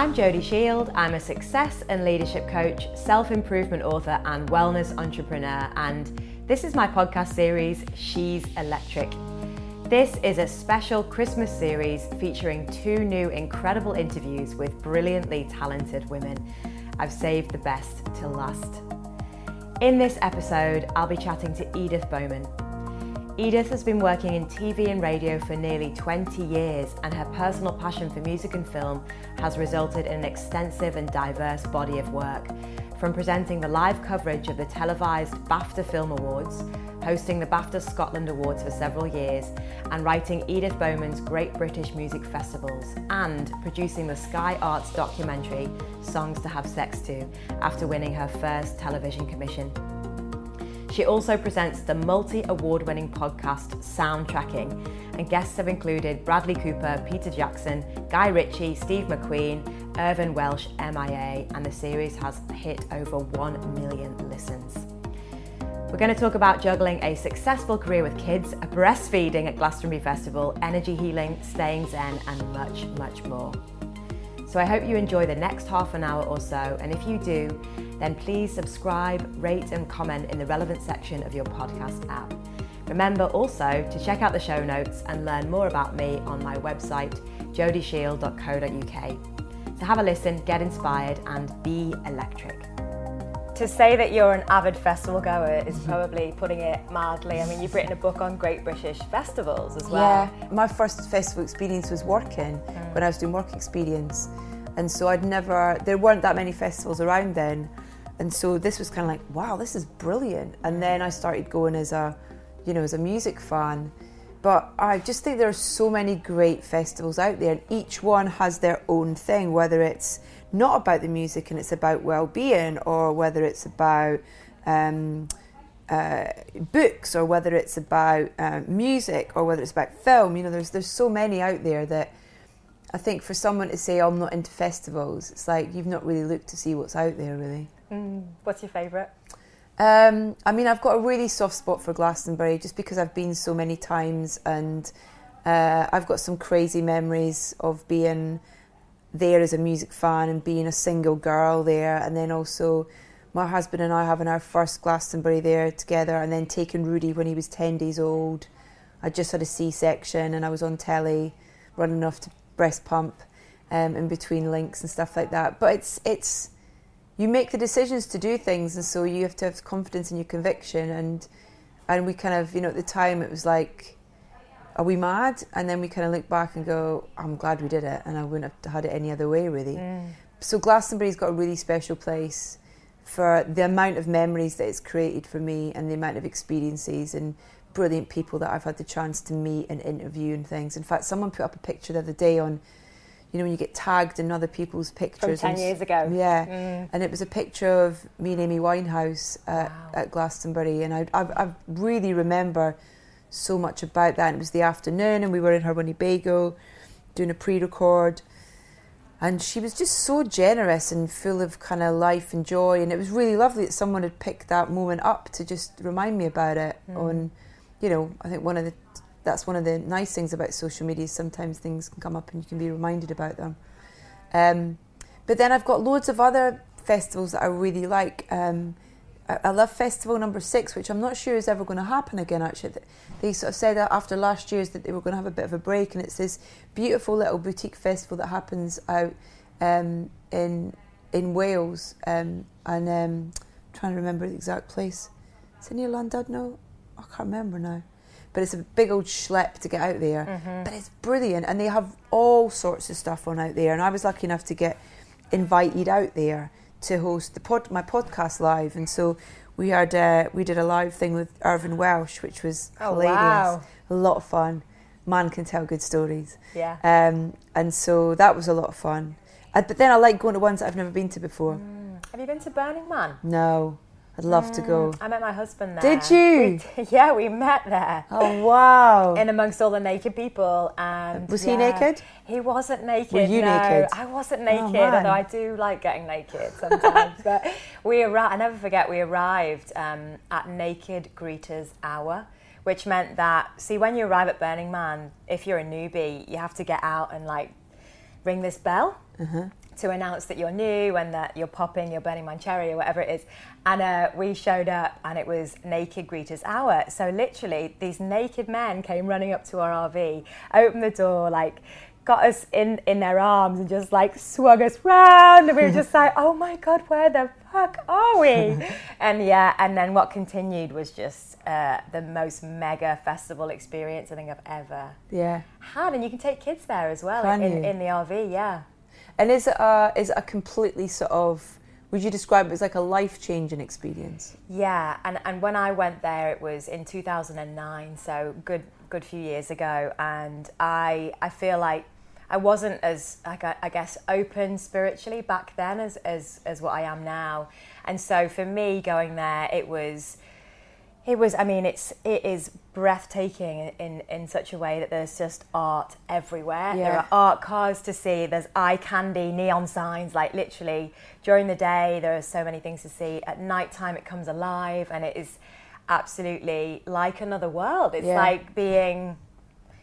I'm Jodie Shield. I'm a success and leadership coach, self improvement author, and wellness entrepreneur. And this is my podcast series, She's Electric. This is a special Christmas series featuring two new incredible interviews with brilliantly talented women. I've saved the best till last. In this episode, I'll be chatting to Edith Bowman. Edith has been working in TV and radio for nearly 20 years, and her personal passion for music and film has resulted in an extensive and diverse body of work. From presenting the live coverage of the televised BAFTA Film Awards, hosting the BAFTA Scotland Awards for several years, and writing Edith Bowman's Great British Music Festivals, and producing the Sky Arts documentary Songs to Have Sex To after winning her first television commission. She also presents the multi award winning podcast Soundtracking, and guests have included Bradley Cooper, Peter Jackson, Guy Ritchie, Steve McQueen, Irvine Welsh, MIA, and the series has hit over 1 million listens. We're going to talk about juggling a successful career with kids, breastfeeding at Glastonbury Festival, energy healing, staying zen, and much, much more. So I hope you enjoy the next half an hour or so, and if you do, then please subscribe, rate, and comment in the relevant section of your podcast app. Remember also to check out the show notes and learn more about me on my website, jodieshield.co.uk. So have a listen, get inspired, and be electric. To say that you're an avid festival goer is probably putting it mildly. I mean, you've written a book on Great British festivals as well. Yeah, my first festival experience was working mm. when I was doing work experience. And so I'd never, there weren't that many festivals around then. And so this was kind of like, wow, this is brilliant. And then I started going as a, you know, as a music fan. But I just think there are so many great festivals out there, and each one has their own thing, whether it's not about the music and it's about well-being, or whether it's about um, uh, books, or whether it's about uh, music, or whether it's about film. You know, there's there's so many out there that I think for someone to say oh, I'm not into festivals, it's like you've not really looked to see what's out there, really. Mm. What's your favourite? Um, I mean, I've got a really soft spot for Glastonbury just because I've been so many times and uh, I've got some crazy memories of being there as a music fan and being a single girl there, and then also my husband and I having our first Glastonbury there together, and then taking Rudy when he was 10 days old. I just had a C section and I was on telly running off to breast pump um, in between links and stuff like that. But it's, it's, you make the decisions to do things, and so you have to have confidence in your conviction. And and we kind of, you know, at the time it was like, are we mad? And then we kind of look back and go, I'm glad we did it, and I wouldn't have had it any other way, really. Mm. So Glastonbury's got a really special place for the amount of memories that it's created for me, and the amount of experiences and brilliant people that I've had the chance to meet and interview and things. In fact, someone put up a picture the other day on you know, when you get tagged in other people's pictures. From 10 and, years ago. Yeah. Mm. And it was a picture of me and Amy Winehouse at, wow. at Glastonbury. And I, I, I, really remember so much about that. And it was the afternoon, and we were in her Winnebago doing a pre record. And she was just so generous and full of kind of life and joy. And it was really lovely that someone had picked that moment up to just remind me about it. Mm. On, you know, I think one of the that's one of the nice things about social media. Is sometimes things can come up and you can be reminded about them. Um, but then I've got loads of other festivals that I really like. Um, I, love Festival Number Six, which I'm not sure is ever going to happen again. Actually, they sort of said that after last year's that they were going to have a bit of a break, and it's this beautiful little boutique festival that happens out um, in in Wales, um, and um, I'm trying to remember the exact place. Is it near Llandudno? I can't remember now but it's a big old schlep to get out there. Mm-hmm. But it's brilliant, and they have all sorts of stuff on out there. And I was lucky enough to get invited out there to host the pod, my podcast live, and so we had uh, we did a live thing with Irvine Welsh, which was oh, hilarious, wow. a lot of fun. Man can tell good stories. Yeah. Um, and so that was a lot of fun. Uh, but then I like going to ones that I've never been to before. Mm. Have you been to Burning Man? No. I'd love mm, to go. I met my husband there. Did you? We, yeah, we met there. Oh wow! In amongst all the naked people, and was yeah, he naked? He wasn't naked. Were you no, naked? I wasn't oh, naked, oh, although I do like getting naked sometimes. but we arrived. I never forget. We arrived um, at Naked Greeters Hour which meant that see when you arrive at Burning Man, if you're a newbie, you have to get out and like ring this bell. Uh-huh to announce that you're new and that you're popping your Burning Man cherry or whatever it is. And uh, we showed up and it was Naked Greeters Hour. So literally, these naked men came running up to our RV, opened the door, like got us in, in their arms and just like swung us round. And we were just like, oh my God, where the fuck are we? and yeah, and then what continued was just uh, the most mega festival experience I think I've ever Yeah. had. And you can take kids there as well in, in the RV, yeah. And is it a, is it a completely sort of, would you describe it as like a life changing experience? Yeah, and, and when I went there, it was in 2009, so good good few years ago, and I I feel like I wasn't as like I, guess open spiritually back then as, as as what I am now, and so for me going there, it was it was i mean it's it is breathtaking in in such a way that there's just art everywhere. Yeah. there are art cars to see. There's eye candy neon signs like literally during the day there are so many things to see. At night time it comes alive and it is absolutely like another world. It's Yeah. like being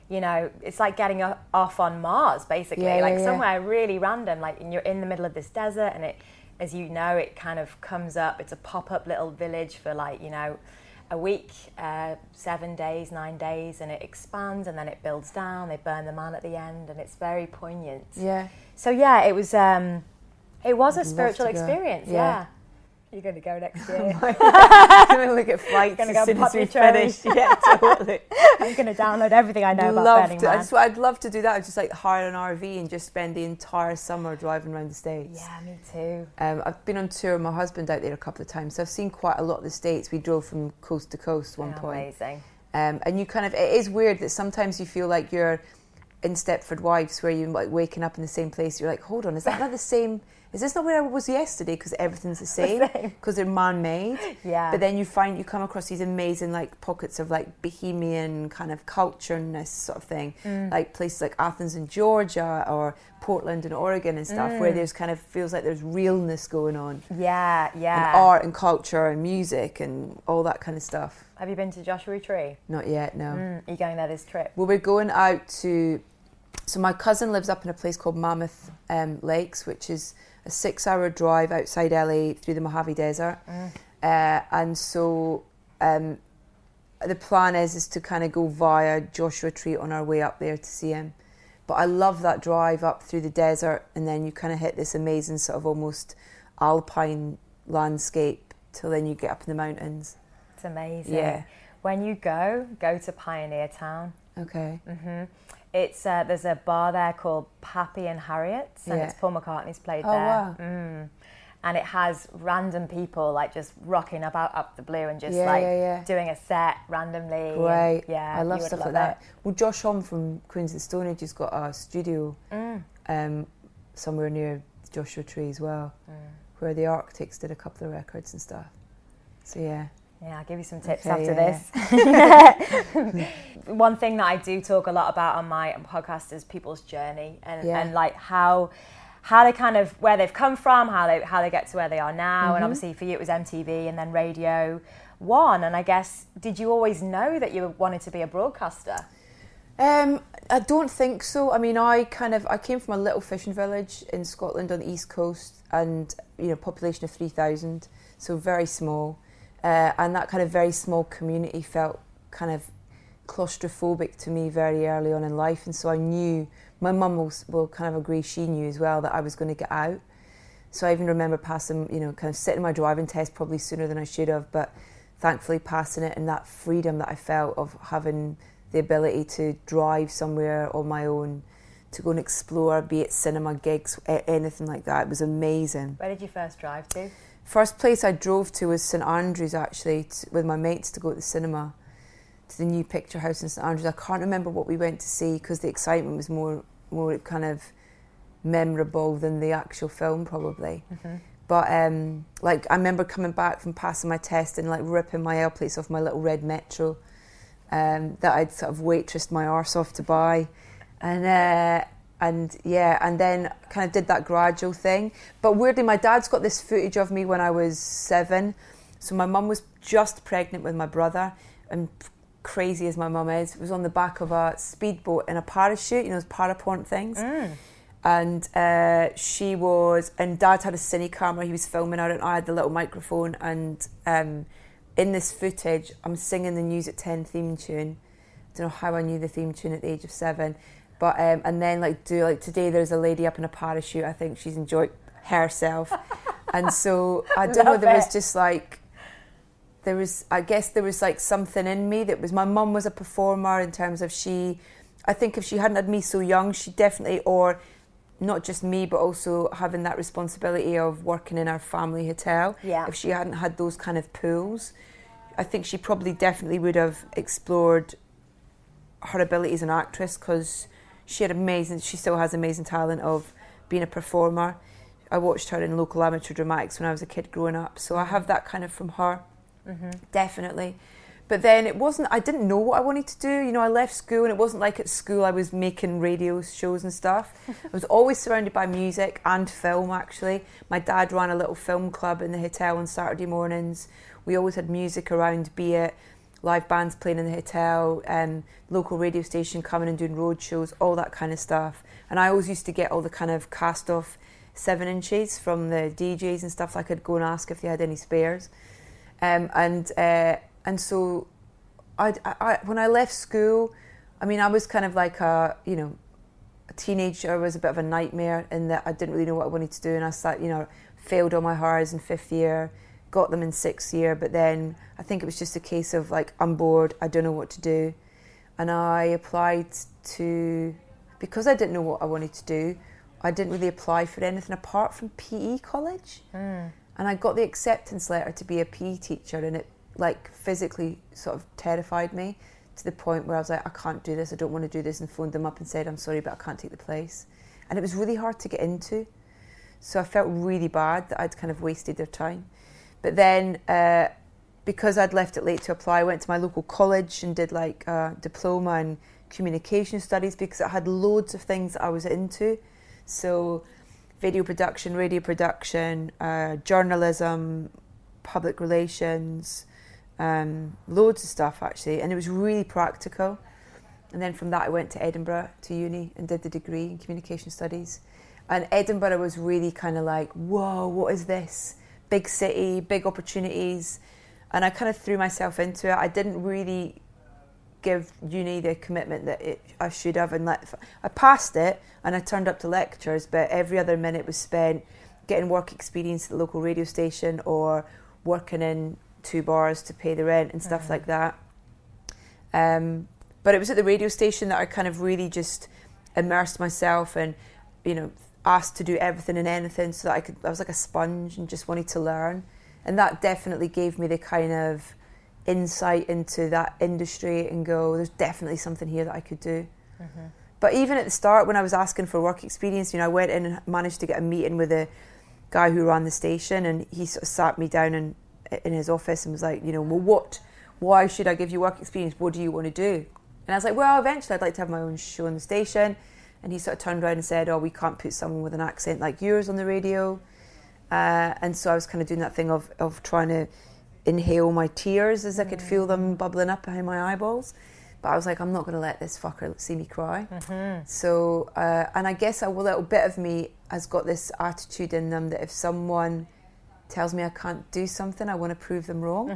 you know it's like getting off on mars basically. Yeah, like yeah, yeah. somewhere really random. Like and you're in the middle of this desert and it as you know it kind of comes up. It's a pop-up little village for like you know a week uh, seven days nine days and it expands and then it builds down they burn the man at the end and it's very poignant Yeah. so yeah it was um it was a I'd love spiritual experience Yeah. yeah. You're going to go next year I'm going to look at flights as go soon as we finish. Yeah, totally. i'm going to download everything i know about love burning to, I man just, I'd love to do that. I'd just like hire an RV and just spend the entire summer driving around the States. yeah me too Um, I've been on tour with my husband out there a couple of times, so I've seen quite a lot of the States. We drove from coast to coast one Yeah, point. amazing Um, and you kind of, it is weird that sometimes you feel like you're in Stepford Wives where you're like waking up in the same place. You're like, hold on, is that not the same? Is this not where I was yesterday? Because everything's the same. Because they're man made. yeah But then you find you come across these amazing like pockets of like bohemian kind of cultureness sort of thing, Mm. like places like Athens in Georgia or Portland in Oregon and stuff, Mm. where there's kind of feels like there's realness going on, yeah yeah and art and culture and music and all that kind of stuff. have you been to joshua tree Not yet, no. mm, are you going there this trip Well, we're going out to. So my cousin lives up in a place called Mammoth um, Lakes, which is a six-hour drive outside LA through the Mojave Desert, Mm. uh, and so um, the plan is is to kind of go via Joshua Tree on our way up there to see him. But I love that drive up through the desert, and then you kind of hit this amazing sort of almost alpine landscape till then you get up in the mountains. It's amazing. Yeah. When you go, go to Pioneer Town. Okay. hmm It's uh, there's a bar there called Pappy and Harriet's, and Yeah. it's Paul McCartney's played Oh, there. wow. Mm. And it has random people like just rocking about up the blue and just Yeah, like yeah, doing a set randomly. and- yeah, I love stuff love like that. Well, Josh Homme from Queens of the Stone Age has got a studio. Mm. um, somewhere near Joshua Tree as well, Mm. where the Arctics did a couple of records and stuff. So yeah, Yeah, I'll give you some tips Okay, after yeah, this. One thing that I do talk a lot about on my podcast is people's journey and, Yeah. and like how how they kind of where they've come from, how they how they get to where they are now, Mm-hmm. and obviously for you it was MTV and then Radio One. And I guess did you always know that you wanted to be a broadcaster? Um, I don't think so. I mean, I kind of I came from a little fishing village in Scotland on the east coast, and you know, population of three thousand, so very small, uh, and that kind of very small community felt kind of claustrophobic to me very early on in life, and so I knew my mum will, will kind of agree. She knew as well that I was going to get out. So I even remember passing, you know, kind of sitting my driving test probably sooner than I should have, but thankfully passing it and that freedom that I felt of having the ability to drive somewhere on my own, to go and explore, be it cinema gigs, anything like that. It was amazing. Where did you first drive to? First place I drove to was St Andrews actually, t with my mates to go to the cinema, to the new picture house in St Andrews. I can't remember what we went to see because the excitement was more, more kind of memorable than the actual film probably. But um, like I remember coming back from passing my test and like ripping my L plates off my little red Metro um, that I'd sort of waitressed my arse off to buy, and uh, and yeah, and then kind of did that gradual thing. But weirdly, my dad's got this footage of me when I was seven. So my mum was just pregnant with my brother, and crazy as my mum is, was on the back of a speedboat in a parachute, you know, those parapont things. Mm. and uh, she was, and Dad had a cine camera. He was filming her, and I had the little microphone. And um, in this footage, I'm singing the News at Ten theme tune. I don't know how I knew the theme tune at the age of seven, but um, and then like do like today, there's a lady up in a parachute. I think she's enjoyed herself, and so I don't know. There was just like there was I guess there was like something in me that was my mum was a performer in terms of she I think if she hadn't had me so young she definitely or not just me but also having that responsibility of working in our family hotel Yeah. if she hadn't had those kind of pools I think she probably definitely would have explored her ability as an actress because she had amazing she still has amazing talent of being a performer I watched her in local amateur dramatics when I was a kid growing up so I have that kind of from her mm-hmm. definitely. But then it wasn't, I didn't know what I wanted to do. You know, I left school and it wasn't like at school I was making radio shows and stuff. I was always surrounded by music and film, actually. My dad ran a little film club in the hotel on Saturday mornings. We always had music around, be it live bands playing in the hotel, um, local radio station coming and doing road shows, all that kind of stuff. And I always used to get all the kind of cast off seven inches from the DJs and stuff. So I could go and ask if they had any spares. Um, and uh, and so, I, I when I left school, I mean, I was kind of like a you know, a teenager was a bit of a nightmare in that I didn't really know what I wanted to do, and I sat you know, failed all my Highers in fifth year, got them in sixth year, but then I think it was just a case of like I'm bored, I don't know what to do, and I applied to because I didn't know what I wanted to do. I didn't really apply for anything apart from PE college hmm. and I got the acceptance letter to be a PE teacher, and it like physically sort of terrified me to the point where I was like, I can't do this, I don't want to do this, and phoned them up and said, I'm sorry, but I can't take the place. And it was really hard to get into, so I felt really bad that I'd kind of wasted their time. But then, uh, because I'd left it late to apply, I went to my local college and did like a diploma in communication studies because it had loads of things I was into. So, video production, radio production, uh, journalism, public relations, um, loads of stuff actually, and it was really practical. And then from that, I went to Edinburgh to uni and did the degree in communication studies. And Edinburgh was really kind of like, whoa, what is this? Big city, big opportunities. And I kind of threw myself into it. I didn't really give uni the commitment that it, I should have. And let, I passed it and I turned up to lectures, but every other minute was spent getting work experience at the local radio station or working in two bars to pay the rent and stuff like that. Um, but it was at the radio station that I kind of really just immersed myself and, you know, asked to do everything and anything so that I could, I was like a sponge and just wanted to learn. And that definitely gave me the kind of insight into that industry and go, there's definitely something here that I could do. Mm-hmm. But even at the start, when I was asking for work experience, you know, I went in and managed to get a meeting with a guy who ran the station, and he sort of sat me down in, in his office and was like, you know, well, what, why should I give you work experience? What do you want to do? And I was like, well, eventually I'd like to have my own show on the station. And he sort of turned around and said, oh, we can't put someone with an accent like yours on the radio. Uh, and so I was kind of doing that thing of, of trying to inhale my tears as I could feel them bubbling up behind my eyeballs. But I was like, I'm not going to let this fucker see me cry. So, uh, and I guess a little bit of me has got this attitude in them that if someone tells me I can't do something, I want to prove them wrong.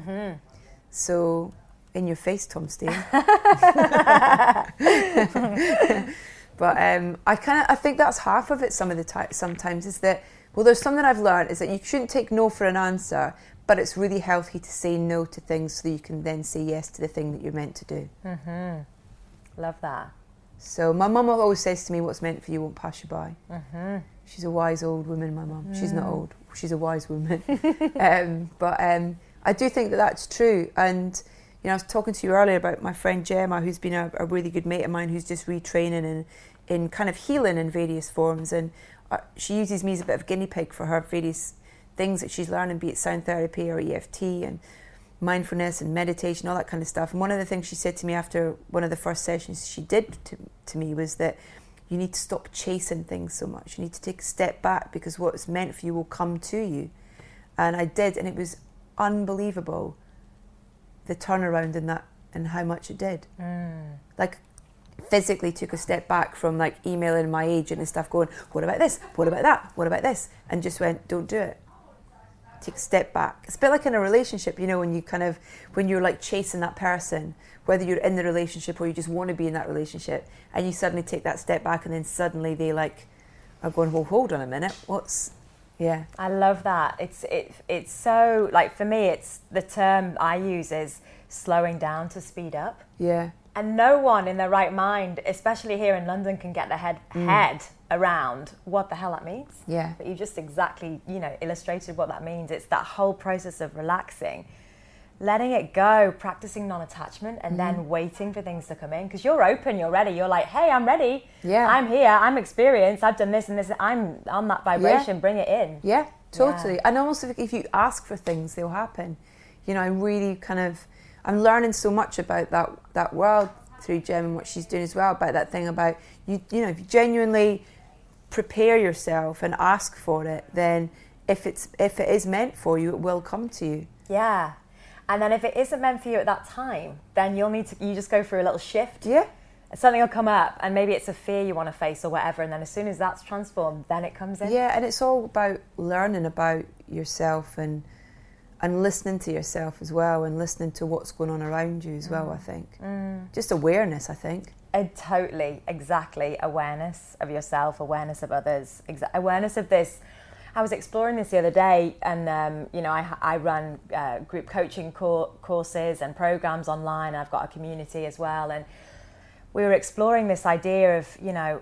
So, in your face, Tom Steen. but um, I kind of I think that's half of it. Some of the time, sometimes is that well, there's something I've learned is that you shouldn't take no for an answer, but it's really healthy to say no to things so that you can then say yes to the thing that you're meant to do. Love that. So my mum always says to me, "What's meant for you won't pass you by." She's a wise old woman. My mum. She's not old. She's a wise woman. um, but um, I do think that that's true. And you know, I was talking to you earlier about my friend Gemma, who's been a, a really good mate of mine, who's just retraining in in kind of healing in various forms. And uh, she uses me as a bit of guinea pig for her various things that she's learning, be it sound therapy or EFT and mindfulness and meditation, all that kind of stuff. And one of the things she said to me after one of the first sessions she did to, to me was that you need to stop chasing things so much. You need to take a step back because what's meant for you will come to you. And I did, and it was unbelievable the turnaround in that and how much it did. Like physically took a step back from like emailing my agent and stuff, going, "What about this? What about that? What about this?" and just went, "Don't do it." Take a step back. It's a bit like in a relationship, you know, when you kind of when you're like chasing that person, whether you're in the relationship or you just want to be in that relationship, and you suddenly take that step back, and then suddenly they like are going, "Well, hold on a minute, what's yeah. I love that. It's it, it's so like for me it's the term I use is slowing down to speed up. Yeah. And no one in their right mind, especially here in London, can get their head Mm. head around what the hell that means. Yeah. But you just exactly, you know, illustrated what that means. It's that whole process of relaxing, letting it go, practicing non-attachment, and Mm. then waiting for things to come in. Because you're open, you're ready. You're like, hey, I'm ready. Yeah. I'm here. I'm experienced. I've done this and this. I'm on that vibration. Bring it in. Yeah, totally. And almost if, if you ask for things, they'll happen. You know, I'm really kind of, I'm learning so much about that that world through Jem and what she's doing as well. About that thing about you, you know, if you genuinely prepare yourself and ask for it, then if it's if it is meant for you, it will come to you. Yeah. And then if it isn't meant for you at that time, then you'll need to you just go through a little shift. Yeah, Something will come up and maybe it's a fear you want to face or whatever and then as soon as that's transformed, then it comes in. yeah, and it's all about learning about yourself and and listening to yourself as well, and listening to what's going on around you as well. I think just awareness. I think. Uh, totally, exactly. Awareness of yourself, awareness of others, exa- awareness of this. I was exploring this the other day, and um, you know, I, I run uh, group coaching cour- courses and programs online. I've got a community as well, and we were exploring this idea of, you know,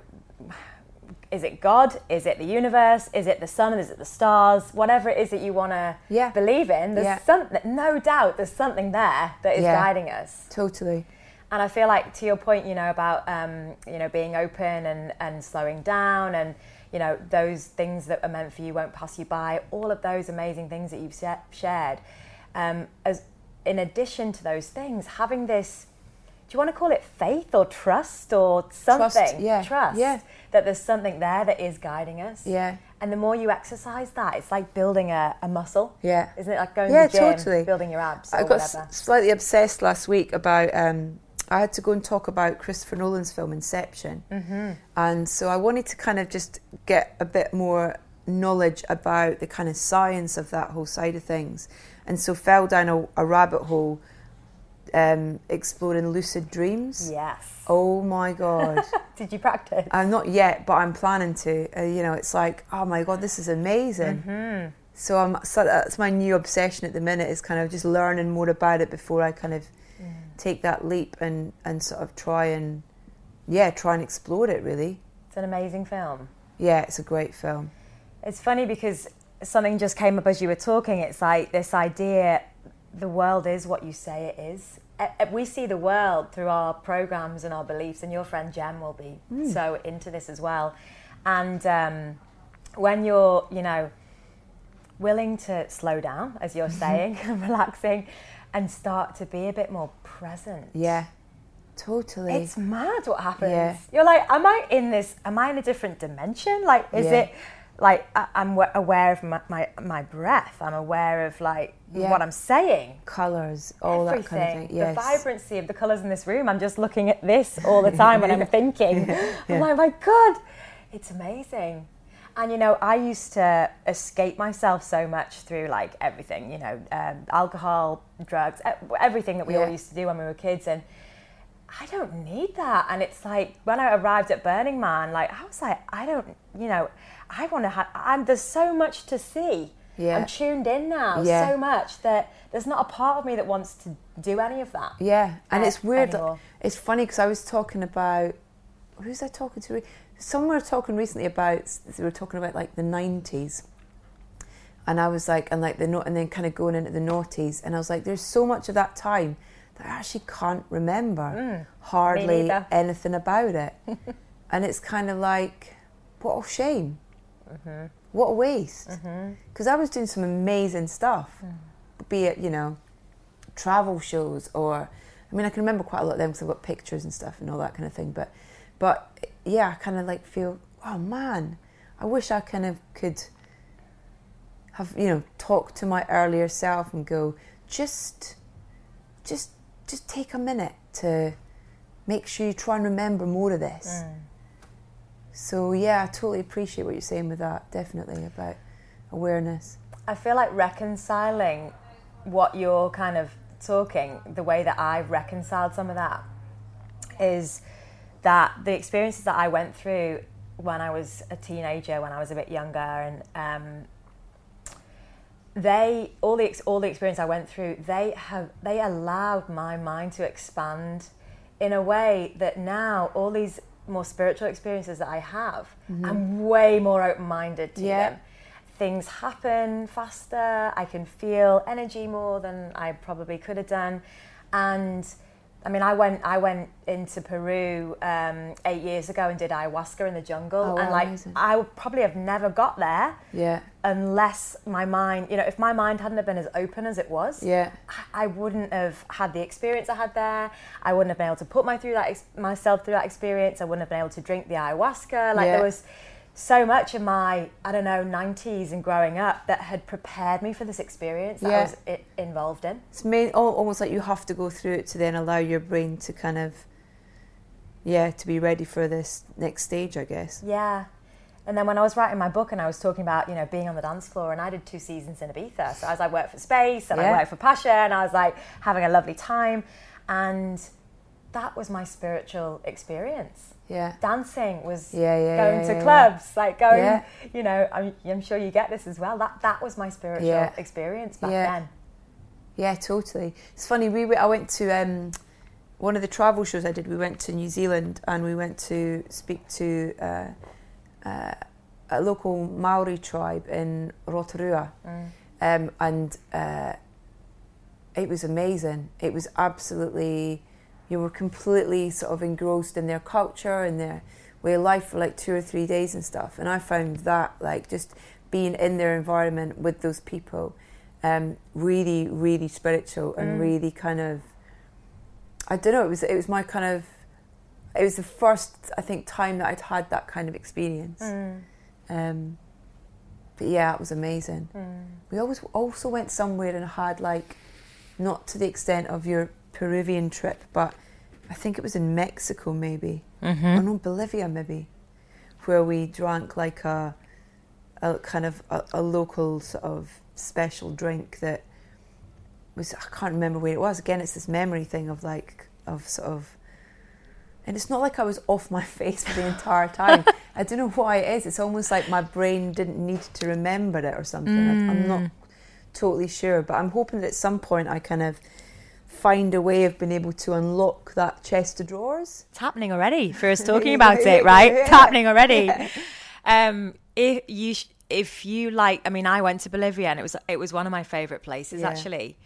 is it God? Is it the universe? Is it the sun? Is it the stars? Whatever it is that you want to Yeah. believe in, there's Yeah. something. No doubt, there's something there that is Yeah. guiding us. Totally. And I feel like to your point, you know, about um, you know being open and and slowing down, and you know those things that are meant for you won't pass you by. All of those amazing things that you've shared. Um, as in addition to those things, having this. Do you want to call it faith or trust or something? Trust, yeah, Trust. yeah. That there's something there that is guiding us. Yeah. And the more you exercise that, it's like building a, a muscle. Yeah. Isn't it like going Yeah, to the gym, totally. building your abs or I got s- slightly obsessed last week about. Um, I had to go and talk about Christopher Nolan's film Inception, mm-hmm. and so I wanted to kind of just get a bit more knowledge about the kind of science of that whole side of things, and so fell down a, a rabbit hole um, exploring lucid dreams. Yes. Oh my god! Did you practice? I'm not yet, but I'm planning to. Uh, you know, it's like, oh my god, this is amazing. Mm-hmm. So I'm so that's my new obsession at the minute is kind of just learning more about it before I kind of Mm. take that leap and and sort of try and yeah, try and explore it really. It's an amazing film. Yeah, it's a great film. It's funny because something just came up as you were talking. It's like this idea the world is what you say it is. We see the world through our programs and our beliefs, and your friend Jem will be so into this as well. And um, when you're, you know, willing to slow down, as you're saying, and relaxing, and start to be a bit more present. Yeah. Totally. It's mad what happens. Yeah. You're like, am I in this? Am I in a different dimension? Like, is Yeah. it like I, I'm wa- aware of my, my my breath? I'm aware of like Yeah. what I'm saying. Colors, all Everything. that kind of thing. Yes. The vibrancy of the colours in this room. I'm just looking at this all the time when I'm thinking. I'm like, my God, it's amazing. And you know, I used to escape myself so much through like everything, you know, um, alcohol, drugs, everything that we all used to do when we were kids. And I don't need that. And it's like when I arrived at Burning Man, like I was like, I don't, you know, I want to have. I'm there's so much to see. Yeah. I'm tuned in now Yeah. so much that there's not a part of me that wants to do any of that. Yeah, and it's weird. anymore. It's funny because I was talking about who's I talking to? Someone were talking recently about they were talking about like the nineties, and I was like, and like the and then kind of going into the noughties, and I was like, there's so much of that time that I actually can't remember mm. hardly anything about it, and it's kind of like, what a shame, Mm-hmm. what a waste, mm-hmm. because I was doing some amazing stuff, mm. be it you know travel shows or I mean I can remember quite a lot of them because I've got pictures and stuff and all that kind of thing but but yeah I kind of like feel oh man I wish I kind of could have you know talk to my earlier self and go just just just take a minute to make sure you try and remember more of this. Mm. So yeah, I totally appreciate what you're saying with that. Definitely about awareness. I feel like reconciling what you're kind of talking, the way that I've reconciled some of that is that the experiences that I went through when I was a teenager, when I was a bit younger, and um, they all the all the experience I went through, they have they allowed my mind to expand in a way that now all these more spiritual experiences that I have, mm-hmm. I'm way more open minded to yeah. them. Things happen faster. I can feel energy more than I probably could have done, and I mean, I went I went into Peru um, eight years ago and did ayahuasca in the jungle, oh, and like amazing. I would probably have never got there, yeah, unless my mind, you know, if my mind hadn't have been as open as it was, yeah, I, I wouldn't have had the experience I had there. I wouldn't have been able to put my through that ex- myself through that experience. I wouldn't have been able to drink the ayahuasca. Like Yeah. there was so much of my I don't know 90s and growing up that had prepared me for this experience that Yeah. I was i- involved in. It's main, almost like you have to go through it to then allow your brain to kind of, yeah, to be ready for this next stage, I guess. Yeah. And then when I was writing my book and I was talking about, you know, being on the dance floor and I did two seasons in Ibiza. So as I worked for Space and I Yeah. worked for Pacha and I was like having a lovely time. And that was my spiritual experience. Yeah. Dancing was Yeah, yeah, going yeah, to clubs, like going, Yeah. you know, I'm, I'm sure you get this as well. That that was my spiritual experience back then. Yeah, totally. It's funny. We I went to um, one of the travel shows I did. We went to New Zealand and we went to speak to uh, uh, a local Maori tribe in Rotorua, um, and uh, it was amazing. It was absolutely. You were completely sort of engrossed in their culture and their way of life for like two or three days and stuff. And I found that like just being in their environment with those people um, really, really spiritual and really kind of. I don't know. It was it was my kind of. It was the first I think time that I'd had that kind of experience. Um, but yeah, it was amazing. We always also went somewhere and had like, not to the extent of your Peruvian trip, but I think it was in Mexico maybe. Mm-hmm. Or no, Bolivia maybe, where we drank like a, a kind of a, a local sort of special drink that was I can't remember where it was. Again, it's this memory thing of like of sort of. And it's not like I was off my face for the entire time. I don't know why it is. It's almost like my brain didn't need to remember it or something. I, I'm not totally sure, but I'm hoping that at some point I kind of find a way of being able to unlock that chest of drawers. It's happening already for us talking about it, right? yeah. It's happening already. Um, if you sh- if you like, I mean, I went to Bolivia and it was it was one of my favorite places Yeah. actually.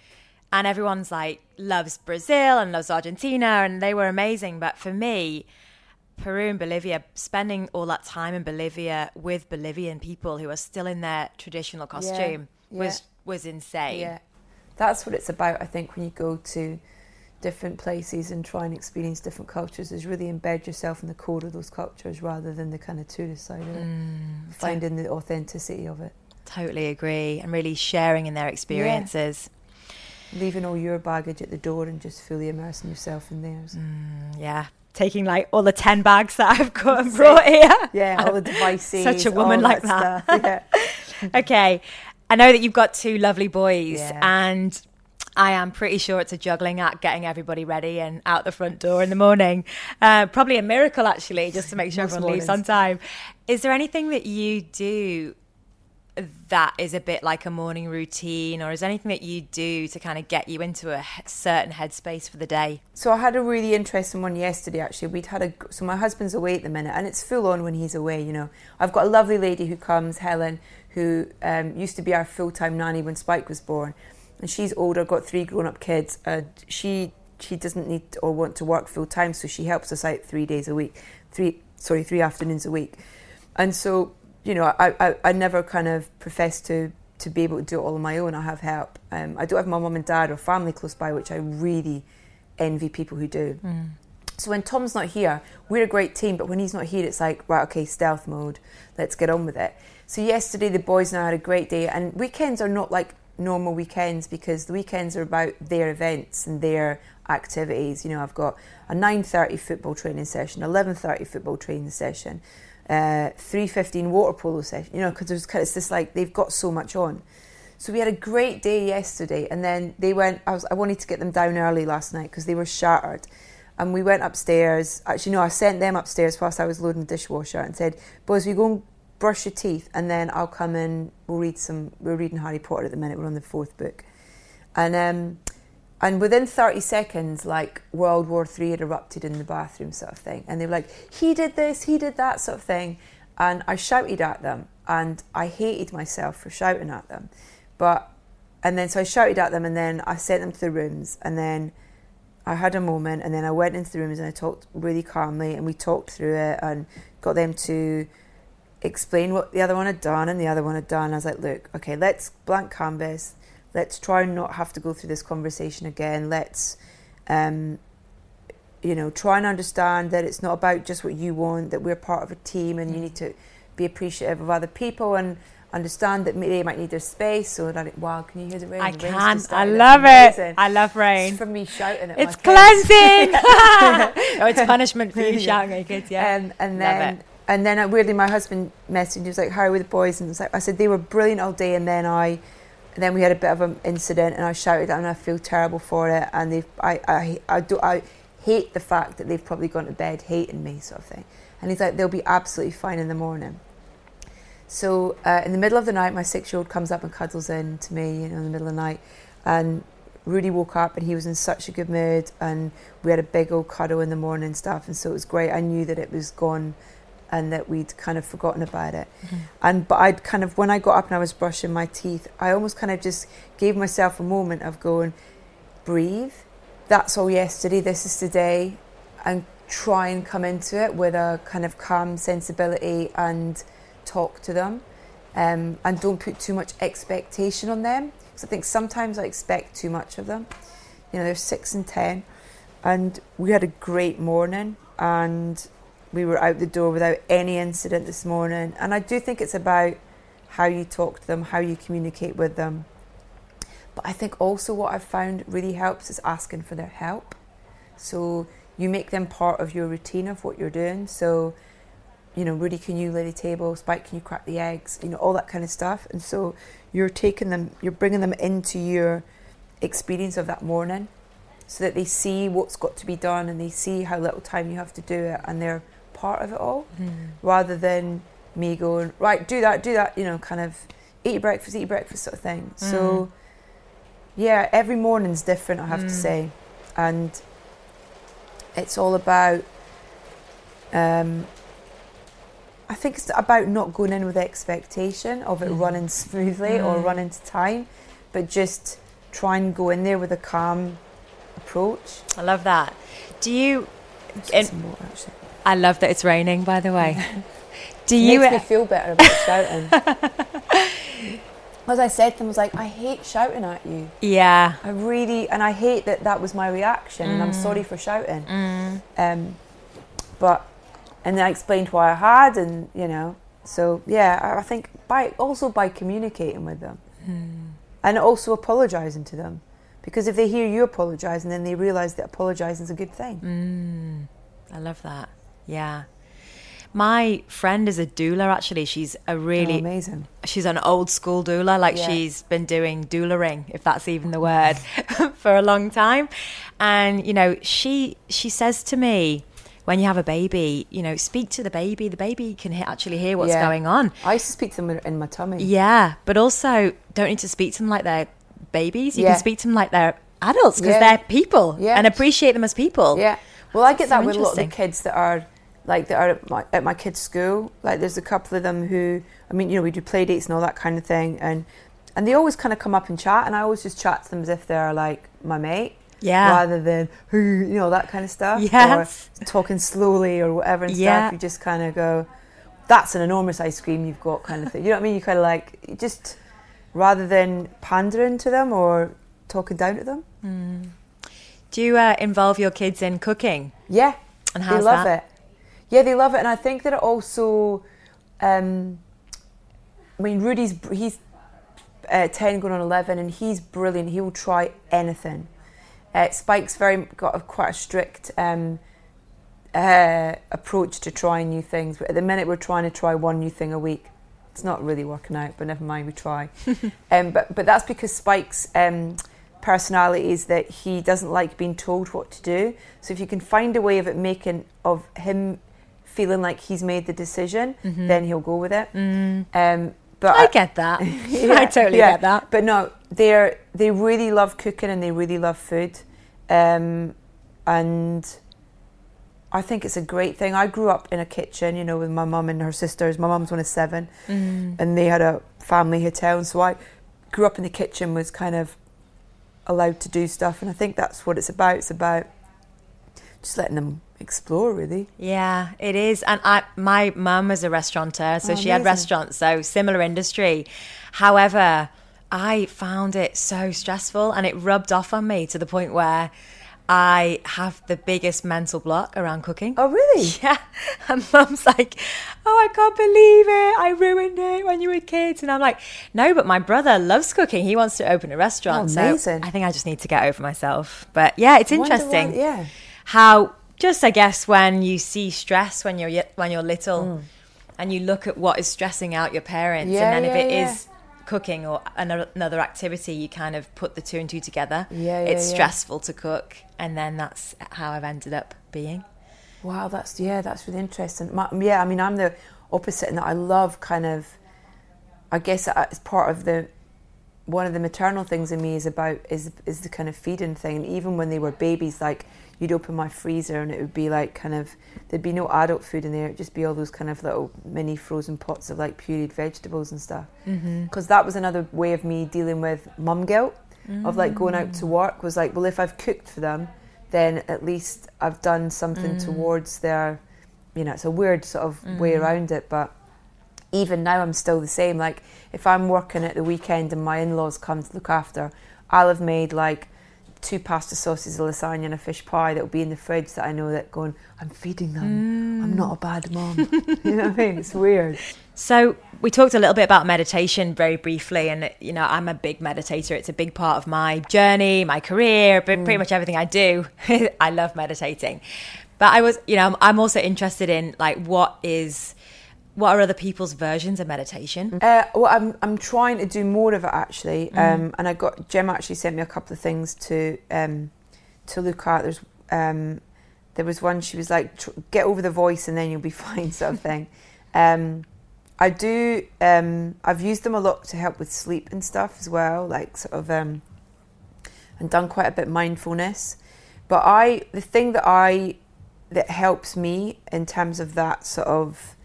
And everyone's like loves Brazil and loves Argentina, and they were amazing. But for me, Peru and Bolivia, spending all that time in Bolivia with Bolivian people who are still in their traditional costume was was insane. Yeah, that's what it's about. I think when you go to different places and try and experience different cultures, is really embed yourself in the core of those cultures rather than the kind of tourist side of it. Mm, Finding the authenticity of it, Totally agree, and really sharing in their experiences. leaving all your baggage at the door and just fully immersing yourself in theirs. Mm, yeah. Taking like all the 10 bags that I've got and brought here. Yeah, all the devices. Such a woman like that. stuff. Yeah. Okay. I know that you've got two lovely boys, Yeah. and I am pretty sure it's a juggling act getting everybody ready and out the front door in the morning. Uh, probably a miracle, actually, just to make sure everyone leaves on time. Is there anything that you do that is a bit like a morning routine, or is there anything that you do to kind of get you into a certain headspace for the day? So I had a really interesting one yesterday. Actually, we'd had a so my husband's away at the minute, and it's full on when he's away. You know, I've got a lovely lady who comes, Helen, who um, used to be our full time nanny when Spike was born, and she's older, got three grown up kids. And she she doesn't need or want to work full time, so she helps us out three days a week, three sorry three afternoons a week, and so you know I I, I never kind of profess to. To be able to do it all on my own, I have help. Um, I don't have my mum and dad or family close by, which I really envy people who do. So when Tom's not here, we're a great team, but when he's not here, it's like, right, okay, stealth mode, let's get on with it. So yesterday, the boys and I had a great day, and weekends are not like normal weekends because the weekends are about their events and their activities. You know, I've got a 9.30 football training session, 11.30 football training session, uh, 3.15 water polo session, you know, because it's just like they've got so much on. So we had a great day yesterday, and then they went. I was I wanted to get them down early last night because they were shattered, and we went upstairs. Actually, no, I sent them upstairs whilst I was loading the dishwasher and said, "Boys, we go and brush your teeth, and then I'll come in. We'll read some. We're reading Harry Potter at the minute. We're on the fourth book, and um, and within 30 seconds, like World War Three had erupted in the bathroom, sort of thing. And they were like, he did this, he did that, sort of thing. And I shouted at them, and I hated myself for shouting at them. But and then so I shouted at them, and then I sent them to the rooms, and then I had a moment, and then I went into the rooms and I talked really calmly, and we talked through it and got them to explain what the other one had done and the other one had done. I was like, look, okay, let's blank canvas. Let's try and not have to go through this conversation again. Let's, um, you know, try and understand that it's not about just what you want. That we're part of a team, and you need to be appreciative of other people and understand that they might need their space. So that wow, can you hear the rain? I The can. I love it. amazing. I love It's rain. from me shouting at It's cleansing. oh, it's punishment for you shouting at your kids. Yeah. Um, and Love then it. And then uh, weirdly, my husband messaged. Me, he was like, "How were the boys?" And like, I said they were brilliant all day. And then I, and then we had a bit of an incident, and I shouted, and I feel terrible for it. And they, I, I, I do, I hate the fact that they've probably gone to bed hating me, sort of thing. And he's like, they'll be absolutely fine in the morning. So uh, in the middle of the night, my six-year-old comes up and cuddles in to me, you know, in the middle of the night, and Rudy woke up and he was in such a good mood, and we had a big old cuddle in the morning and stuff, and so it was great. I knew that it was gone, and that we'd kind of forgotten about it. And but I'd kind of when I got up and I was brushing my teeth, I almost kind of just gave myself a moment of going, breathe. That's all yesterday. This is today, and try and come into it with a kind of calm sensibility and talk to them, um, and don't put too much expectation on them. Because I think sometimes I expect too much of them. You know, they're six and ten, and we had a great morning, and we were out the door without any incident this morning. And I do think it's about how you talk to them, how you communicate with them. But I think also what I've found really helps is asking for their help. So you make them part of your routine of what you're doing. So, you know, Rudy, can you lay the table? Spike, can you crack the eggs? You know, all that kind of stuff. And so you're taking them, you're bringing them into your experience of that morning so that they see what's got to be done and they see how little time you have to do it and they're part of it all rather than me going, right, do that, do that, you know, kind of eat your breakfast, eat your breakfast sort of thing. So, yeah, every morning's different, I have to Mm. say. And it's all about, um, I think it's about not going in with expectation of it Mhm. running smoothly or Mm. running to time, but just try and go in there with a calm approach. I love that. Do you? And- water, actually. I love that it's raining. By the way, do you? makes me feel better about shouting. As I said to them, I was like, I hate shouting at you. yeah. I really, and I hate that that was my reaction, and I'm Mm. sorry for shouting. Mm. Um, but, and then I explained why I had, and you know, so yeah, I, think by also by communicating with them, and also apologising to them, because if they hear you apologising, then they realise that apologising is a good thing. Mm. I love that. Yeah. My friend is a doula. Actually, she's a Oh, really amazing. she's an old school doula like Yeah. she's been doing doularing if that's even the word for a long time and you know she she says to me when you have a baby you know speak to the baby the baby can he- actually hear what's Yeah. going on I used to speak to them in my tummy. yeah but also don't need to speak to them like they're babies you Yeah. can speak to them like they're adults because they're people Yeah. and appreciate them as people Yeah. Well, I get So that with a lot of the kids that are like that are at my, at my kids' school. Like, there's a couple of them who, I mean, you know, we do play dates and all that kind of thing, and and they always kind of come up and chat, and I always just chat to them as if they're like my mate, yeah rather than "Who," you know that kind of stuff. Yes. Or talking slowly or whatever and Yeah. stuff. You just kind of go, "That's an enormous ice cream you've got," kind of thing. You know what I mean? You kind of like just rather than pandering to them or talking down to them. do you uh, involve your kids in cooking Yeah. and they love that it. Yeah, they love it, and I think that it also. Um, I mean, Rudy's he's uh, 10 going on 11 and he's brilliant he will try anything. Uh, spike's very got a, quite a strict um, uh, approach to trying new things but at the minute we're trying to try one new thing a week. It's not really working out but never mind we try. Um, but but that's because spike's um, personality is that he doesn't like being told what to do. So if you can find a way of it making of him feeling like he's made the decision then he'll go with it um, but I get that. I totally yeah. get that. But no, they're they really love cooking and they really love food, um, and I think it's a great thing. I grew up in a kitchen, you know, with my mum and her sisters. My mum's one of seven, Mm. and they had a family hotel, and so I grew up in the kitchen. Was kind of allowed to do stuff, and I think that's what it's about. It's about just letting them explore, really. Yeah, it is. And I, my mum was a restaurateur, so Oh, she had restaurants, so similar industry. However, I found it so stressful and it rubbed off on me to the point where I have the biggest mental block around cooking. Oh, really? Yeah. And mum's like, oh, I can't believe it. I ruined it when you were kids. And I'm like, no, but my brother loves cooking. He wants to open a restaurant. Oh, so. I think I just need to get over myself. But yeah, it's Wonder why- interesting yeah. How just I guess when you see stress when you're when you're little and you look at what is stressing out your parents Mm. Yeah, and then if yeah, it yeah. is cooking or another activity you kind of put the two and two together Yeah, it's stressful to cook and then that's how I've ended up being Wow, that's yeah, that's really interesting. My, yeah, I mean, I'm the opposite in that I love kind of. I guess it's part of the one of the maternal things in me is about is is the kind of feeding thing. And even when they were babies, like you'd open my freezer and it would be like kind of there'd be no adult food in there. It'd just be all those kind of little mini frozen pots of like pureed vegetables and stuff. Mm-hmm. Because that was another way of me dealing with mum guilt of like going out to mm. work was like, well, if I've cooked for them, then at least I've done something mm. towards their, you know, it's a weird sort of way mm. around it, but even now I'm still the same. Like if I'm working at the weekend and my in-laws come to look after, I'll have made like two pasta sauces, a lasagna, and a fish pie that will be in the fridge that I know that going, I'm feeding them. I'm not a bad mom. you know what I mean? It's weird. So we talked a little bit about meditation very briefly, and you know I'm a big meditator. It's a big part of my journey, my career, but pretty mm. much everything I do. I love meditating. But I was, you know, I'm also interested in like what is, what are other people's versions of meditation? Uh, well, I'm I'm trying to do more of it actually, um, and I got Jim actually sent me a couple of things to um, to look at. There's um, there was one she was like, "Tr- "Get over the voice and then you'll be fine," sort of thing. Um, I do. Um, I've used them a lot to help with sleep and stuff as well, like sort of, um, and done quite a bit mindfulness. But I, the thing that I that helps me in terms of that sort of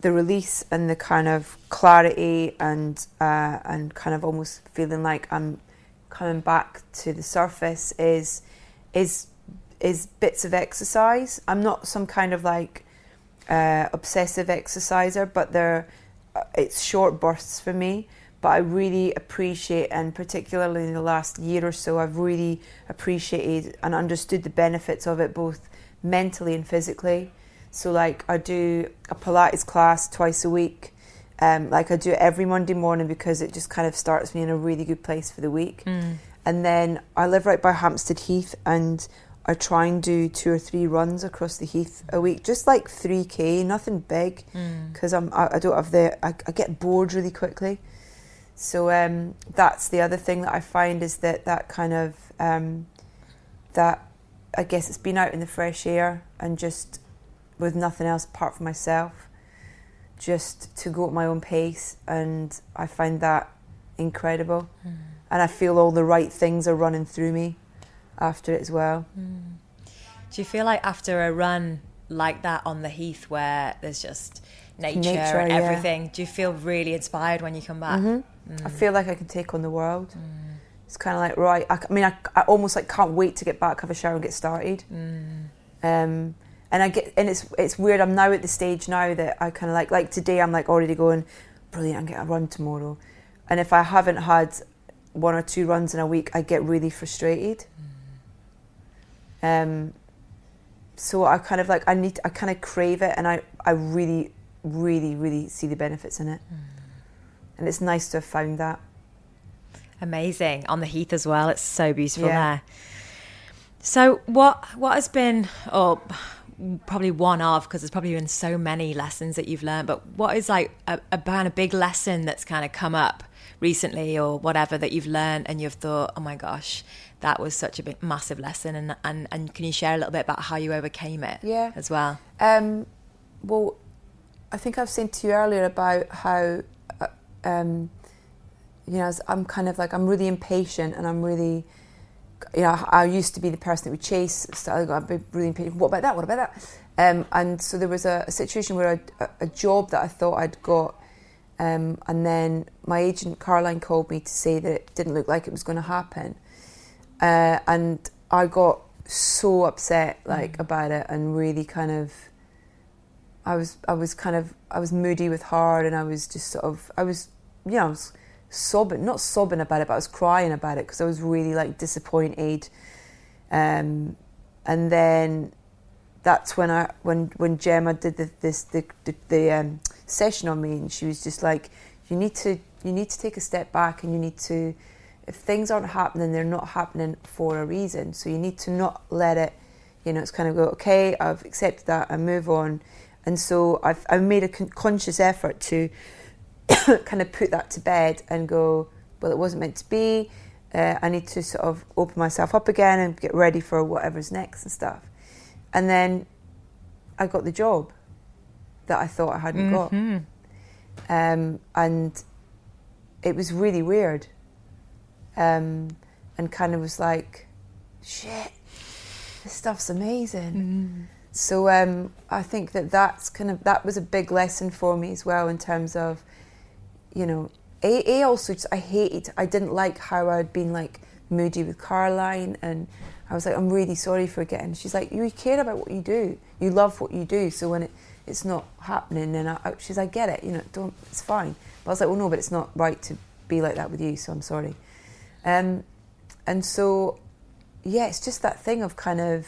the release and the kind of clarity and uh, and kind of almost feeling like I'm coming back to the surface is is is bits of exercise. I'm not some kind of like uh, obsessive exerciser, but they're uh, it's short bursts for me. But I really appreciate, and particularly in the last year or so, I've really appreciated and understood the benefits of it, both mentally and physically. So, like, I do a Pilates class twice a week. Um, like, I do it every Monday morning because it just kind of starts me in a really good place for the week. And then I live right by Hampstead Heath, and I try and do two or three runs across the heath a week, just like three k, nothing big, because I'm I, I don't have the I, I get bored really quickly. So um, that's the other thing that I find is that that kind of um, that I guess it's been out in the fresh air and just with nothing else apart from myself, just to go at my own pace, and I find that incredible, hmm. and I feel all the right things are running through me after it as well. Hmm. Do you feel like after a run like that on the heath where there's just nature, Nature, and yeah. everything, do you feel really inspired when you come back? Mm-hmm. Hmm. I feel like I can take on the world. It's kind of like right. I mean, I, I almost like can't wait to get back, have a shower, and get started. Um, and I get and it's it's weird. I'm now at the stage now that I kind of like like today. I'm like already going brilliant. I'm getting a run tomorrow, and if I haven't had one or two runs in a week, I get really frustrated. Um, so I kind of like I need I kind of crave it, and I I really really really see the benefits in it. and it's nice to have found that. Amazing on the heath as well. It's so beautiful Yeah. there. So what what has been or probably one of because there's probably been so many lessons that you've learned. But what is like a, a kind of big lesson that's kind of come up recently or whatever that you've learned and you've thought, oh my gosh, that was such a big massive lesson. And and and can you share a little bit about how you overcame it? Yeah. as well. Um, well, I think I've said to you earlier about how, uh, um, you know, I'm kind of like I'm really impatient and I'm really, you know, I used to be the person that would chase. So I got really impatient. What about that? What about that? Um, and so there was a, a situation where I'd, a, a job that I thought I'd got, um, and then my agent Caroline called me to say that it didn't look like it was going to happen, uh, and I got so upset like about it and really kind of I was I was kind of I was moody with her and I was just sort of I was you know I was sobbing not sobbing about it but I was crying about it because I was really like disappointed. Um, and then that's when I when when Gemma did the, this the the, the um, session on me and she was just like you need to you need to take a step back and you need to if things aren't happening they're not happening for a reason. So you need to not let it you know it's kind of go okay I've accepted that and move on. And so I've, I've made a con- conscious effort to kind of put that to bed and go well it wasn't meant to be. Uh, I need to sort of open myself up again and get ready for whatever's next and stuff. And then I got the job that I thought I hadn't got. Um, and it was really weird. Um, and kind of was like shit this stuff's amazing. So um, I think that that's kind of that was a big lesson for me as well in terms of you know a, a also just, I hated. I didn't like how I'd been like moody with Caroline and I was like I'm really sorry for getting she's like you care about what you do. You love what you do so when it it's not happening and I, I- she's like I get it you know don't it's fine. But I was like well no but it's not right to be like that with you so I'm sorry. Um, and so yeah it's just that thing of kind of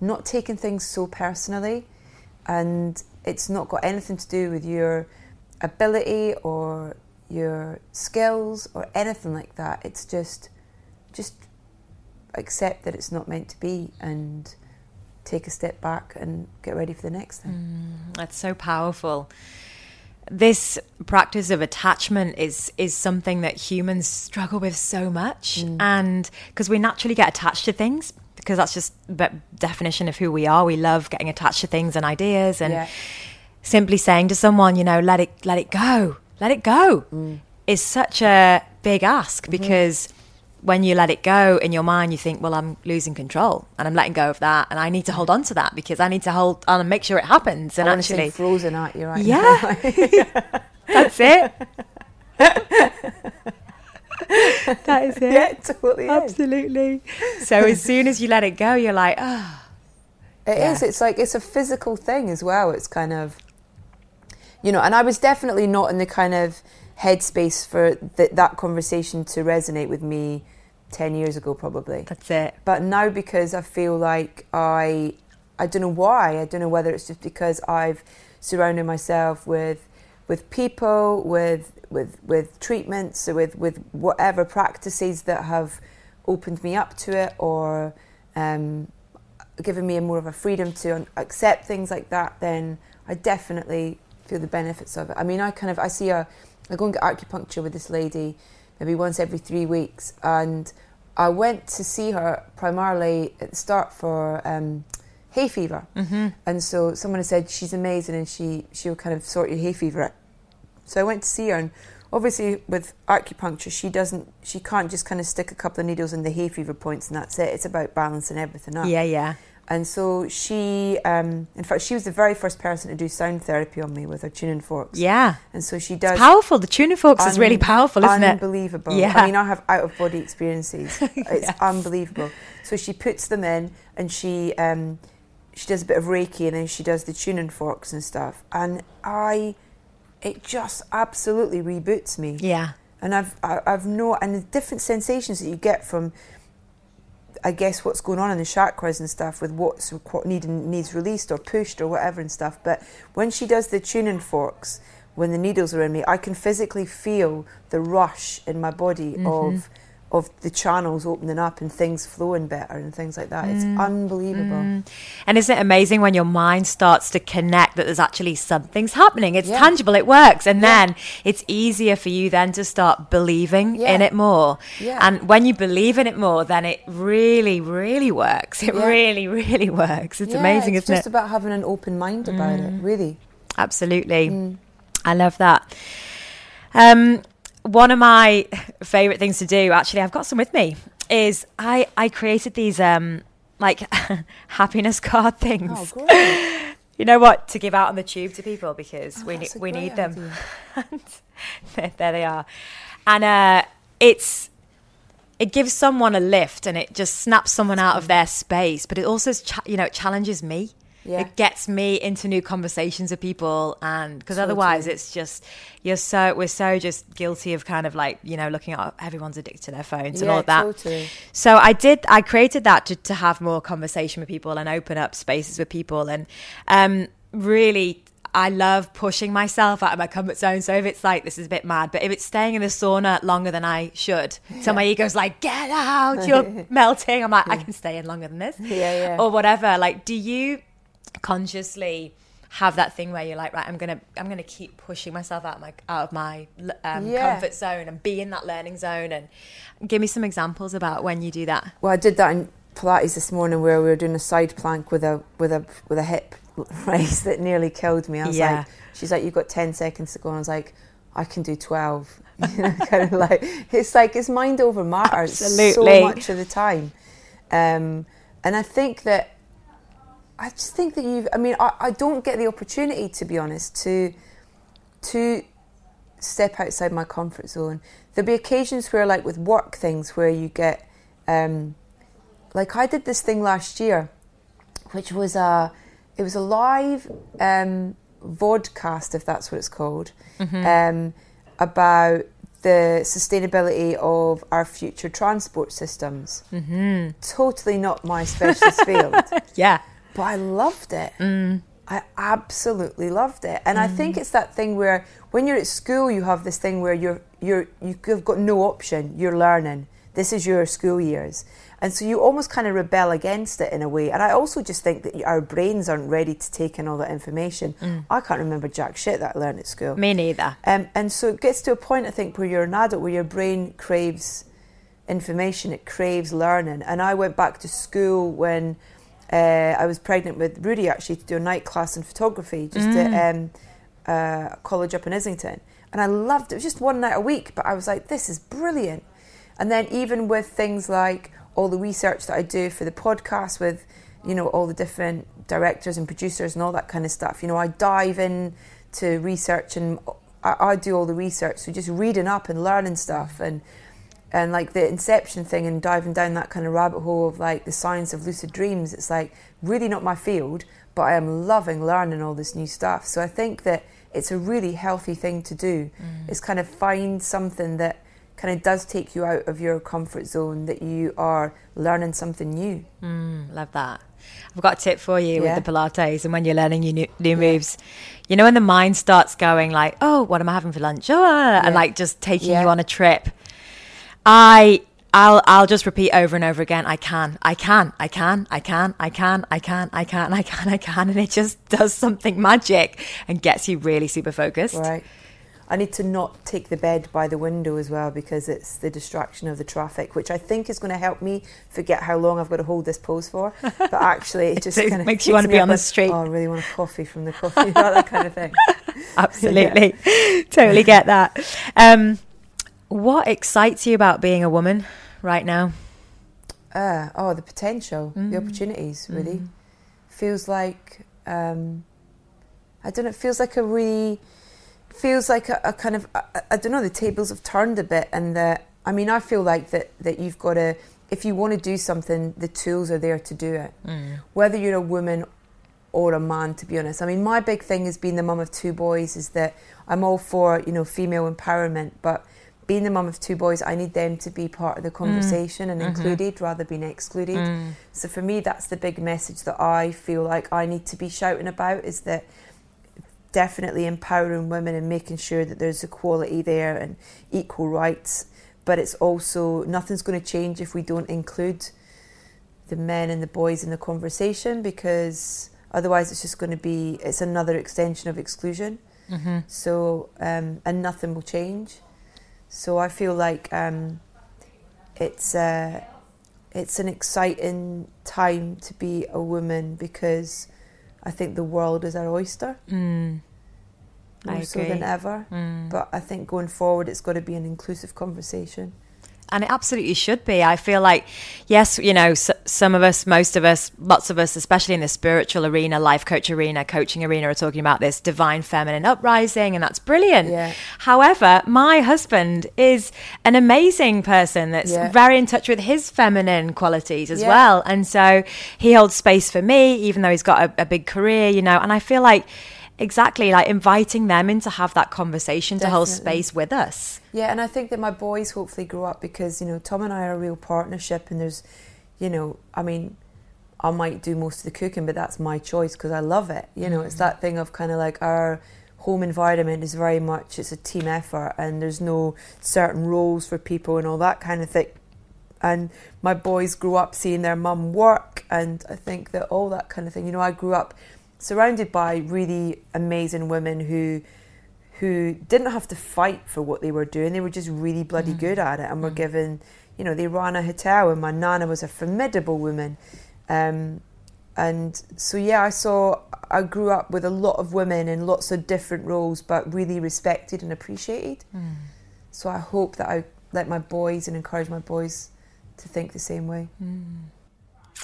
not taking things so personally and it's not got anything to do with your ability or your skills or anything like that it's just just accept that it's not meant to be and take a step back and get ready for the next thing mm, That's so powerful. This practice of attachment is is something that humans struggle with so much, mm. and because we naturally get attached to things, because that's just the definition of who we are. We love getting attached to things and ideas, and Yeah. Simply saying to someone, you know, let it let it go, let it go, mm. is such a big ask mm-hmm. because when you let it go in your mind, you think, well, I'm losing control and I'm letting go of that, and I need to hold on to that because I need to hold on and make sure it happens. And I want to actually, frozen at you right Yeah. that's it. that is it. yeah totally is. Absolutely. So as soon as you let it go, you're like, oh, It is. Yeah. It's like it's a physical thing as well. It's kind of, you know, and I was definitely not in the kind of headspace for th- that conversation to resonate with me ten years ago, probably. that's it. But now because I feel like I, I don't know why. I don't know whether it's just because I've surrounded myself with, with people, with with with treatments, or with with whatever practices that have opened me up to it, or um, given me a more of a freedom to accept things like that. Then I definitely feel the benefits of it. I mean, I kind of I see a I go and get acupuncture with this lady maybe once every three weeks, and I went to see her primarily at the start for um, hay fever, mm-hmm. and so someone said she's amazing and she she'll kind of sort your hay fever out. So I went to see her, and obviously with acupuncture, she doesn't she can't just kind of stick a couple of needles in the hay fever points and that's it. It's about balancing everything up. Yeah, yeah. And so she, um, in fact, she was the very first person to do sound therapy on me with her tuning forks. Yeah. And so she does. It's powerful. The tuning forks is really powerful, isn't it? Unbelievable. Yeah. I mean, I have out of body experiences. It's Yes. unbelievable. So she puts them in and she um, she does a bit of Reiki and then she does the tuning forks and stuff. And I, it just absolutely reboots me. Yeah. And I've I, I've no and the different sensations that you get from I guess what's going on in the chakras and stuff with what's what need, needs released or pushed or whatever and stuff. But when she does the tuning forks, when the needles are in me, I can physically feel the rush in my body Mm-hmm. of of the channels opening up and things flowing better and things like that. It's Mm. unbelievable. And isn't it amazing when your mind starts to connect that there's actually something's happening? It's Yeah. tangible, it works. And Yeah. then it's easier for you then to start believing Yeah. in it more. Yeah. And when you believe in it more, then it really, really works. It really, really works. It's amazing, it's isn't just it? about having an open mind about it, really. Absolutely. Mm. I love that. Um, one of my favorite things to do, actually, I've got some with me, is I, I created these um, like happiness card things. Oh. You know what? To give out on the tube to people because Oh, we, ne- we need them. there, there they are. And uh, it's it gives someone a lift and it just snaps someone out of their space, but it also you know it challenges me. Yeah. It gets me into new conversations with people, and because Totally. otherwise it's just you're so we're so just guilty of kind of like you know looking at everyone's addicted to their phones and all that. totally. So I did. I created that to, to have more conversation with people and open up spaces with people, and um, really, I love pushing myself out of my comfort zone. So if it's like this is a bit mad, but if it's staying in the sauna longer than I should, so my ego's like, get out, you're melting. I'm like, I can stay in longer than this, Yeah, yeah. or whatever. Like, do you consciously? have that thing where you're like right i'm gonna i'm gonna keep pushing myself out of my out of my um, Yeah. comfort zone and be in that learning zone and give me some examples about when you do that Well, I did that in Pilates this morning where we were doing a side plank with a with a with a hip raise that nearly killed me. I was Yeah. like, she's like, you've got ten seconds to go, and I was like, I can do twelve. You know, kind of like it's like it's mind over matter Absolutely. so much of the time, um, and I think that I just think that you've. I mean, I, I don't get the opportunity to be honest to to step outside my comfort zone. There'll be occasions where, like with work things, where you get, um, like I did this thing last year, which was a, it was a live um, vodcast, if that's what it's called, um, about the sustainability of our future transport systems. Mm-hmm. Totally not my specialist field yeah but I loved it. Mm. I absolutely loved it, and I mm. think it's that thing where when you're at school, you have this thing where you're you're you've got no option. You're learning. This is your school years, and so you almost kind of rebel against it in a way. And I also just think that our brains aren't ready to take in all that information. Mm. I can't remember jack shit that I learned at school. me neither Um, and so it gets to a point, I think, where you're an adult, where your brain craves information, it craves learning. And I went back to school when uh, I was pregnant with Rudy, actually, to do a night class in photography, just at um, uh, a college up in Islington. And I loved it. It was just one night a week, but I was like, this is brilliant. And then even with things like all the research that I do for the podcast with, you know, all the different directors and producers and all that kind of stuff, you know, I dive in to research and I, I do all the research. So just reading up and learning stuff and and like the inception thing and diving down that kind of rabbit hole of like the science of lucid dreams it's like really not my field but i am loving learning all this new stuff so i think that it's a really healthy thing to do is kind of find something that kind of does take you out of your comfort zone that you are learning something new Mm, love that. I've got a tip for you Yeah. with the Pilates and when you're learning your new, new moves. You know, when the mind starts going like, oh, what am I having for lunch? Oh, and like just taking Yeah. you on a trip. I. I'll I'll just repeat over and over again. I can, I can, I can, I can, I can, I can, I can, I can, I can, and it just does something magic and gets you really super focused. right i need to not take the bed by the window as well because it's the distraction of the traffic which i think is going to help me forget how long i've got to hold this pose for but actually it just It kind of makes you wanna be on the street. oh i really want a coffee from the coffee that kind of thing Absolutely, totally get that. Um, what excites you about being a woman right now? Uh, oh, the potential, Mm. the opportunities, really. Feels like, um, I don't know, it feels like a really, feels like a, a kind of, I, I don't know, the tables have turned a bit. And that, I mean, I feel like that, that you've got to, if you want to do something, the tools are there to do it. Whether you're a woman or a man, to be honest. I mean, my big thing as being the mum of two boys is that I'm all for, you know, female empowerment, but being the mum of two boys, I need them to be part of the conversation and included rather than excluded. So for me, that's the big message that I feel like I need to be shouting about is that definitely empowering women and making sure that there's equality there and equal rights. But it's also nothing's going to change if we don't include the men and the boys in the conversation because otherwise it's just going to be it's another extension of exclusion. Mm-hmm. So um, and nothing will change. So I feel like um, it's uh, it's an exciting time to be a woman because I think the world is our oyster Mm. more I so agree. than ever. Mm. But I think going forward, it's got to be an inclusive conversation. And it absolutely should be. I feel like, yes, you know, some of us, most of us, lots of us, especially in the spiritual arena, life coach arena, coaching arena, are talking about this divine feminine uprising, and that's brilliant. Yeah. However, my husband is an amazing person that's Yeah. very in touch with his feminine qualities as Yeah. well. And so he holds space for me, even though he's got a, a big career, you know, and I feel like, Exactly, like inviting them in to have that conversation to hold space with us. Yeah, and I think that my boys hopefully grow up because you know Tom and I are a real partnership, and there's, you know, I mean, I might do most of the cooking, but that's my choice because I love it. You know, it's mm. that thing of kind of like our home environment is very much it's a team effort, and there's no certain roles for people and all that kind of thing. And my boys grew up seeing their mum work, and I think that all that kind of thing. You know, I grew up surrounded by really amazing women who who didn't have to fight for what they were doing. They were just really bloody mm. good at it, and were mm. given, you know, the ran a hotel, and my nana was a formidable woman. Um, and so, yeah, I saw, I grew up with a lot of women in lots of different roles, but really respected and appreciated. So I hope that I let my boys and encourage my boys to think the same way.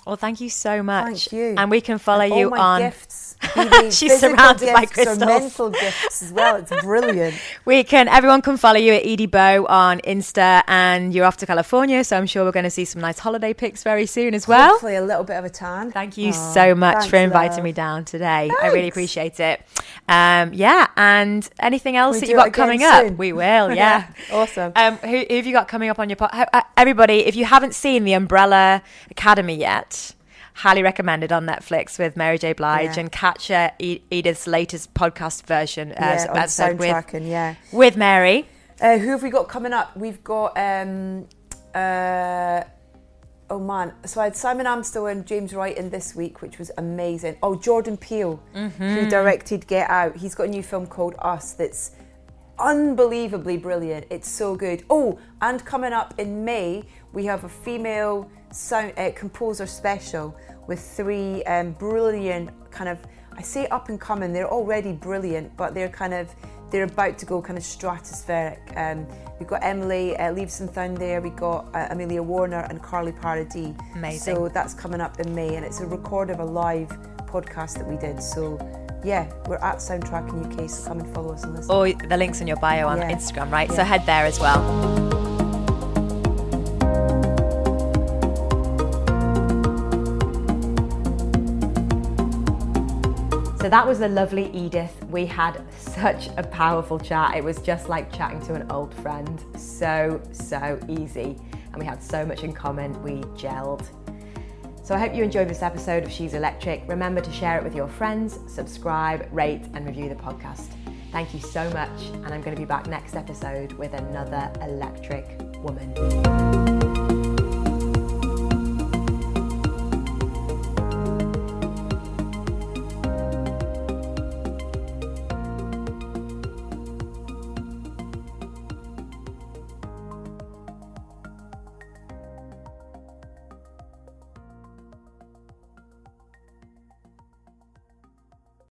Well, thank you so much. Thank you. And we can follow And you all my on. gifts. She's surrounded by gifts or crystals. mental gifts as well. It's brilliant. We can. Everyone can follow you at Edie Bow on Insta, and you're off to California, so I'm sure we're going to see some nice holiday pics very soon as well. Hopefully, a little bit of a tan. Thank you Aw, so much thanks, for inviting love. me down today. I really appreciate it. Um, yeah, and anything else we that you it got coming up? We will. Yeah. awesome. Um, who, who have you got coming up on your pod? uh, Everybody, if you haven't seen the Umbrella Academy yet, highly recommended on Netflix with Mary J. Blige Yeah. and catch uh, Edith's latest podcast version uh, yeah, episode with, soundtracking, yeah. with Mary. Uh, who have we got coming up? We've got um, uh, oh man, so I had Simon Amstell and James Wright in this week, which was amazing. Oh, Jordan Peele, who directed Get Out. He's got a new film called Us that's unbelievably brilliant. It's so good. Oh, and coming up in May, we have a female sound uh, composer special with three um, brilliant kind of. I say up and coming. They're already brilliant, but they're kind of they're about to go kind of stratospheric. Um, we've got Emily uh, Leavesonthun there. We got uh, Amelia Warner and Carly Paradis. Amazing. So that's coming up in May, and it's a record of a live podcast that we did. So yeah, we're at Soundtracking UK. So come and follow us and listen. Or the links in your bio on Yeah. Instagram, right? So head there as well. So that was the lovely Edith. We had such a powerful chat. It was just like chatting to an old friend. So, so easy. And we had so much in common. We gelled. So I hope you enjoyed this episode of She's Electric. Remember to share it with your friends, subscribe, rate, and review the podcast. Thank you so much. And I'm going to be back next episode with another electric woman.